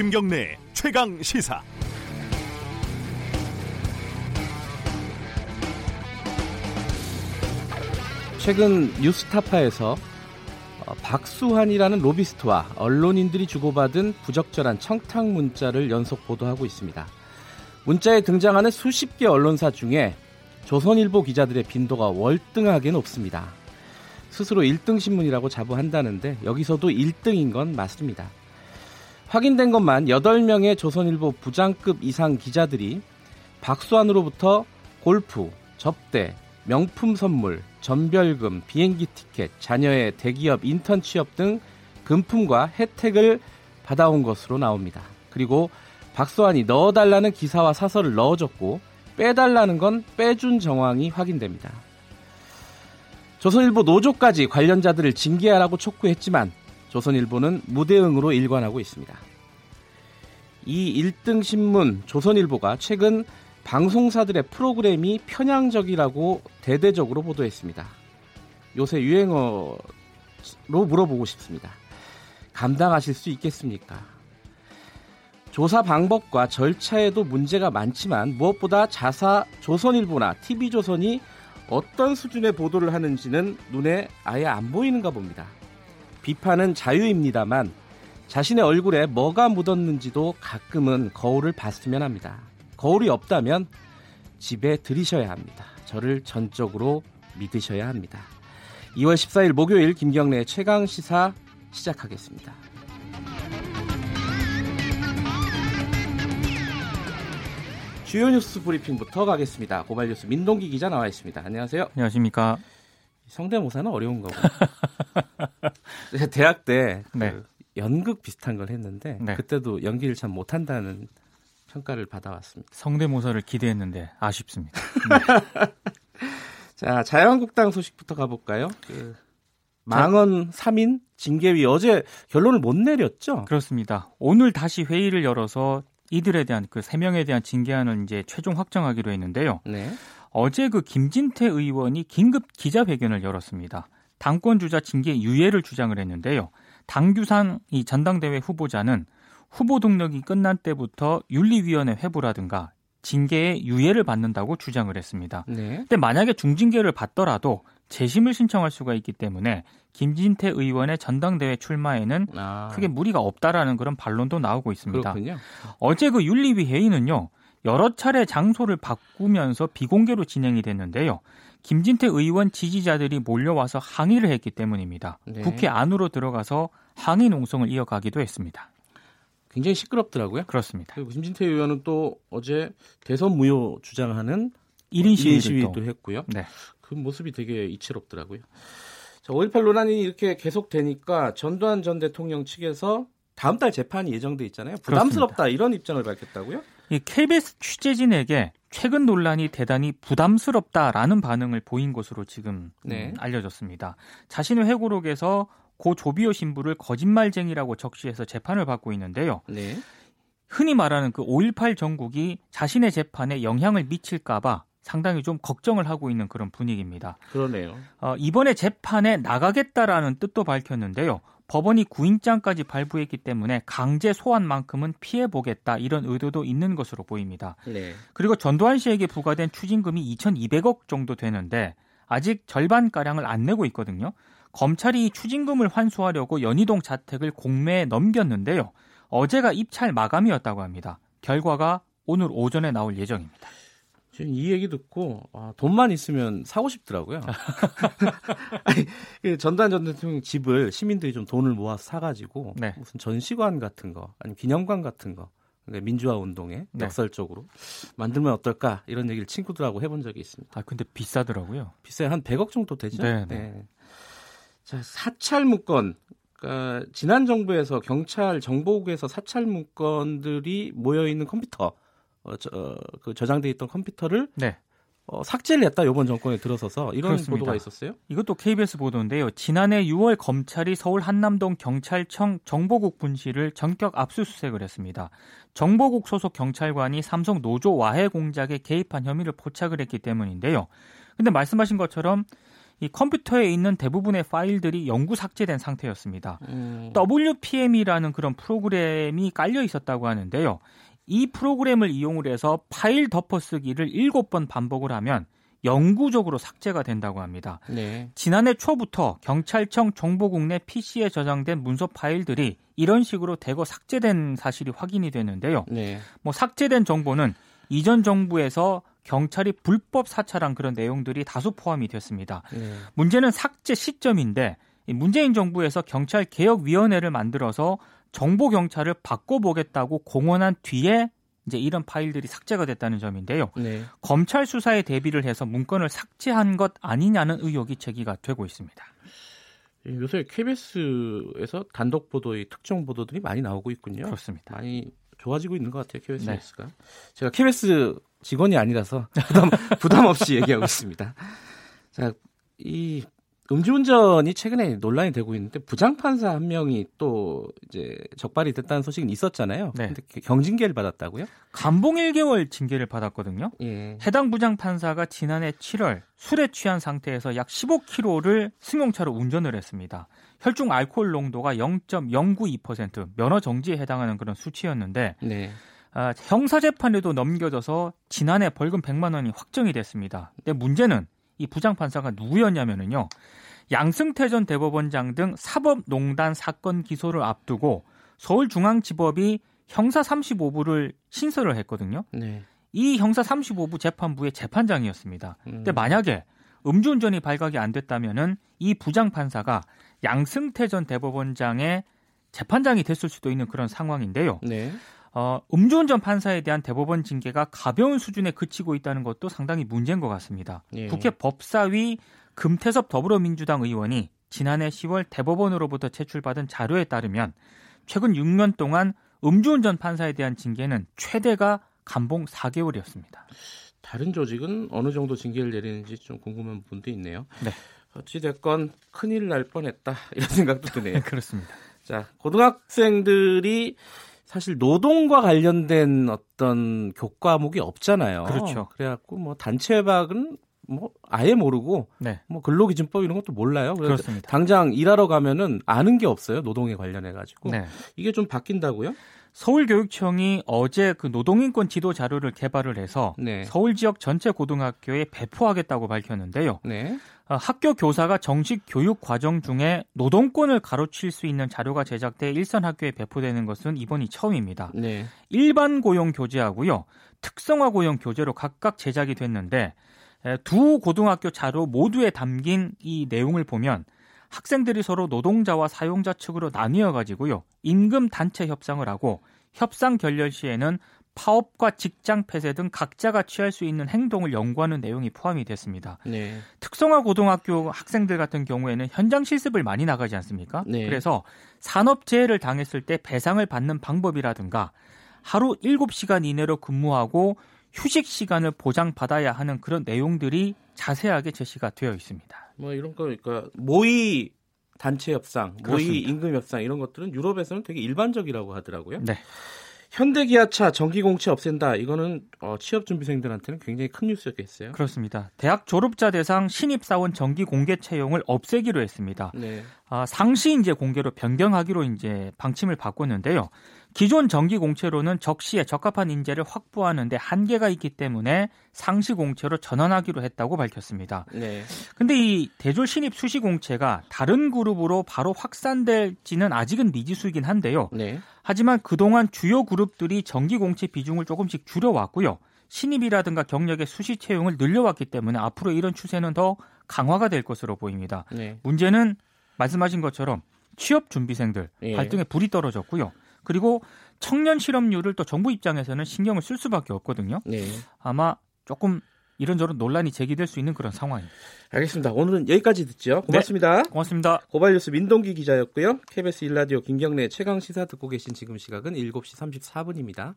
김경래 최강 시사. 최근 뉴스타파에서 어, 박수환이라는 로비스트와 언론인들이 주고받은 부적절한 청탁 문자를 연속 보도하고 있습니다. 문자에 등장하는 수십 개 언론사 중에 조선일보 기자들의 빈도가 월등하게 높습니다. 스스로 1등 신문이라고 자부한다는데 여기서도 1등인 건 맞습니다. 확인된 것만 8명의 조선일보 부장급 이상 기자들이 박수환으로부터 골프, 접대, 명품 선물, 전별금, 비행기 티켓, 자녀의 대기업 인턴 취업 등 금품과 혜택을 받아온 것으로 나옵니다. 그리고 박수환이 넣어달라는 기사와 사설을 넣어줬고 빼달라는 건 빼준 정황이 확인됩니다. 조선일보 노조까지 관련자들을 징계하라고 촉구했지만 조선일보는 무대응으로 일관하고 있습니다. 이 1등 신문 조선일보가 최근 방송사들의 프로그램이 편향적이라고 대대적으로 보도했습니다. 요새 유행어로 물어보고 싶습니다. 감당하실 수 있겠습니까? 조사 방법과 절차에도 문제가 많지만 무엇보다 자사 조선일보나 TV조선이 어떤 수준의 보도를 하는지는 눈에 아예 안 보이는가 봅니다. 비판은 자유입니다만 자신의 얼굴에 뭐가 묻었는지도 가끔은 거울을 봤으면 합니다. 거울이 없다면 집에 들이셔야 합니다. 저를 전적으로 믿으셔야 합니다. 2월 14일 목요일 김경래 최강 시사 시작하겠습니다. 주요 뉴스 브리핑부터 가겠습니다. 고발 뉴스 민동기 기자 나와 있습니다. 안녕하세요. 안녕하십니까. 성대모사는 어려운 거고. 대학 때 네. 그 연극 비슷한 걸 했는데 네. 그때도 연기를 참 못한다는 평가를 받아왔습니다. 성대모사를 기대했는데 아쉽습니다. 네. 자, 자유한국당 소식부터 가볼까요? 그 망언 3인 징계위 어제 결론을 못 내렸죠? 그렇습니다. 오늘 다시 회의를 열어서 이들에 대한 그 세 명에 대한 징계안을 이제 최종 확정하기로 했는데요. 네. 어제 그 김진태 의원이 긴급 기자회견을 열었습니다. 당권 주자 징계 유예를 주장을 했는데요. 당규상 이 전당대회 후보자는 후보 등록이 끝난 때부터 윤리위원회 회부라든가 징계의 유예를 받는다고 주장을 했습니다. 네. 근데 만약에 중징계를 받더라도 재심을 신청할 수가 있기 때문에 김진태 의원의 전당대회 출마에는 아. 크게 무리가 없다라는 그런 반론도 나오고 있습니다. 그렇군요. 어제 그 윤리위 회의는요. 여러 차례 장소를 바꾸면서 비공개로 진행이 됐는데요. 김진태 의원 지지자들이 몰려와서 항의를 했기 때문입니다. 네. 국회 안으로 들어가서 항의 농성을 이어가기도 했습니다. 굉장히 시끄럽더라고요. 그렇습니다. 김진태 의원은 또 어제 대선 무효 주장하는 1인 시위도, 시위도 했고요. 네. 그 모습이 되게 이채롭더라고요. 자, 5.18 논란이 이렇게 계속되니까 전두환 전 대통령 측에서 다음 달 재판이 예정돼 있잖아요. 부담스럽다 그렇습니다. 이런 입장을 밝혔다고요? 이 KBS 취재진에게 최근 논란이 대단히 부담스럽다라는 반응을 보인 것으로 지금 네. 음, 알려졌습니다. 자신의 회고록에서 고 조비오 신부를 거짓말쟁이라고 적시해서 재판을 받고 있는데요. 네. 흔히 말하는 그 5.18 정국이 자신의 재판에 영향을 미칠까봐 상당히 좀 걱정을 하고 있는 그런 분위기입니다. 그러네요. 어, 이번에 재판에 나가겠다라는 뜻도 밝혔는데요. 법원이 구인장까지 발부했기 때문에 강제 소환만큼은 피해 보겠다 이런 의도도 있는 것으로 보입니다. 네. 그리고 전두환 씨에게 부과된 추징금이 2,200억 정도 되는데 아직 절반 가량을 안 내고 있거든요. 검찰이 추징금을 환수하려고 연희동 자택을 공매에 넘겼는데요. 어제가 입찰 마감이었다고 합니다. 결과가 오늘 오전에 나올 예정입니다. 지금 이 얘기 듣고 아, 돈만 있으면 사고 싶더라고요. 아니, 그 전두환 전 대통령 집을 시민들이 좀 돈을 모아서 사가지고 네. 무슨 전시관 같은 거 아니면 기념관 같은 거 민주화 운동에 네. 역설적으로 만들면 어떨까 이런 얘기를 친구들하고 해본 적이 있습니다. 아 근데 비싸더라고요. 비싸요 한 100억 정도 되죠. 네. 네. 네. 자 사찰 문건 그러니까 지난 정부에서 경찰 정보국에서 사찰 문건들이 모여 있는 컴퓨터 어, 저, 어, 그 저장돼 있던 컴퓨터를 네. 어, 삭제를 했다 이번 정권에 들어서서 이런 그렇습니다. 보도가 있었어요. 이것도 KBS 보도인데요. 지난해 6월 검찰이 서울 한남동 경찰청 정보국 분실을 전격 압수수색을 했습니다. 정보국 소속 경찰관이 삼성 노조 와해 공작에 개입한 혐의를 포착을 했기 때문인데요. 근데 말씀하신 것처럼 이 컴퓨터에 있는 대부분의 파일들이 영구 삭제된 상태였습니다. 음. WPM이라는 그런 프로그램이 깔려 있었다고 하는데요. 이 프로그램을 이용을 해서 파일 덮어쓰기를 7번 반복을 하면 영구적으로 삭제가 된다고 합니다. 네. 지난해 초부터 경찰청 정보국 내 PC에 저장된 문서 파일들이 이런 식으로 대거 삭제된 사실이 확인이 되는데요. 네. 뭐 삭제된 정보는 이전 정부에서 경찰이 불법 사찰한 그런 내용들이 다수 포함이 됐습니다. 네. 문제는 삭제 시점인데 문재인 정부에서 경찰 개혁 위원회를 만들어서 정보 경찰을 바꿔보겠다고 공언한 뒤에 이제 이런 파일들이 삭제가 됐다는 점인데요. 네. 검찰 수사에 대비를 해서 문건을 삭제한 것 아니냐는 의혹이 제기가 되고 있습니다. 요새 KBS에서 단독 보도의 특정 보도들이 많이 나오고 있군요. 그렇습니다. 많이 좋아지고 있는 것 같아요, KBS가. 네. 제가 KBS 직원이 아니라서 부담, 부담 없이 얘기하고 있습니다. 자, 이 음주운전이 최근에 논란이 되고 있는데 부장판사 한 명이 또 이제 적발이 됐다는 소식은 있었잖아요. 네. 근데 경징계를 받았다고요? 감봉 1개월 징계를 받았거든요. 예. 해당 부장판사가 지난해 7월 술에 취한 상태에서 약 15km를 승용차로 운전을 했습니다. 혈중 알코올 농도가 0.092% 면허 정지에 해당하는 그런 수치였는데 네. 아, 형사재판에도 넘겨져서 지난해 벌금 100만 원이 확정이 됐습니다. 근데 문제는 이 부장판사가 누구였냐면은요. 양승태 전 대법원장 등 사법농단 사건 기소를 앞두고 서울중앙지법이 형사 35부를 신설을 했거든요. 네. 이 형사 35부 재판부의 재판장이었습니다. 음. 근데 만약에 음주운전이 발각이 안 됐다면은 이 부장판사가 양승태 전 대법원장의 재판장이 됐을 수도 있는 그런 상황인데요. 네. 어, 음주운전 판사에 대한 대법원 징계가 가벼운 수준에 그치고 있다는 것도 상당히 문제인 것 같습니다. 예. 국회 법사위 금태섭 더불어민주당 의원이 지난해 10월 대법원으로부터 제출받은 자료에 따르면 최근 6년 동안 음주운전 판사에 대한 징계는 최대가 감봉 4개월이었습니다. 다른 조직은 어느 정도 징계를 내리는지 좀 궁금한 부분도 있네요. 네. 어찌됐건 큰일 날 뻔했다 이런 생각도 드네요. 그렇습니다. 자 고등학생들이 사실 노동과 관련된 어떤 교과목이 없잖아요. 그렇죠. 그래갖고 뭐 단체박은 뭐 아예 모르고 네. 뭐 근로기준법 이런 것도 몰라요. 그렇습니다. 당장 일하러 가면은 아는 게 없어요. 노동에 관련해 가지고 네. 이게 좀 바뀐다고요? 서울교육청이 어제 그 노동인권 지도 자료를 개발을 해서 네. 서울 지역 전체 고등학교에 배포하겠다고 밝혔는데요. 네. 어, 학교 교사가 정식 교육 과정 중에 노동권을 가로칠 수 있는 자료가 제작돼 일선 학교에 배포되는 것은 이번이 처음입니다. 네. 일반 고용 교재하고요, 특성화 고용 교재로 각각 제작이 됐는데 두 고등학교 자료 모두에 담긴 이 내용을 보면 학생들이 서로 노동자와 사용자 측으로 나뉘어 가지고요. 임금 단체 협상을 하고 협상 결렬 시에는 파업과 직장 폐쇄 등 각자가 취할 수 있는 행동을 연구하는 내용이 포함이 됐습니다. 네. 특성화 고등학교 학생들 같은 경우에는 현장 실습을 많이 나가지 않습니까? 네. 그래서 산업 재해를 당했을 때 배상을 받는 방법이라든가 하루 7시간 이내로 근무하고 휴식 시간을 보장받아야 하는 그런 내용들이 자세하게 제시가 되어 있습니다. 뭐 이런 거 그러니까 모의 단체 협상, 모의 그렇습니다. 임금 협상 이런 것들은 유럽에서는 되게 일반적이라고 하더라고요. 네. 현대기아차 전기공채 없앤다. 이거는 어, 취업 준비생들한테는 굉장히 큰 뉴스였겠어요. 그렇습니다. 대학 졸업자 대상 신입 사원 정기 공개 채용을 없애기로 했습니다. 네. 아, 상시 이제 공개로 변경하기로 이제 방침을 바꿨는데요. 기존 정기 공채로는 적시에 적합한 인재를 확보하는데 한계가 있기 때문에 상시 공채로 전환하기로 했다고 밝혔습니다. 네. 근데 이 대졸 신입 수시 공채가 다른 그룹으로 바로 확산될지는 아직은 미지수이긴 한데요. 네. 하지만 그동안 주요 그룹들이 정기 공채 비중을 조금씩 줄여왔고요. 신입이라든가 경력의 수시 채용을 늘려왔기 때문에 앞으로 이런 추세는 더 강화가 될 것으로 보입니다. 네. 문제는 말씀하신 것처럼 취업 준비생들 예. 발등에 불이 떨어졌고요. 그리고 청년 실업률을 또 정부 입장에서는 신경을 쓸 수밖에 없거든요. 네. 아마 조금 이런저런 논란이 제기될 수 있는 그런 상황입니다. 알겠습니다. 오늘은 여기까지 듣죠. 고맙습니다. 네, 고맙습니다. 고발뉴스 민동기 기자였고요. KBS 일라디오 김경래 최강 시사 듣고 계신 지금 시각은 7시 34분입니다.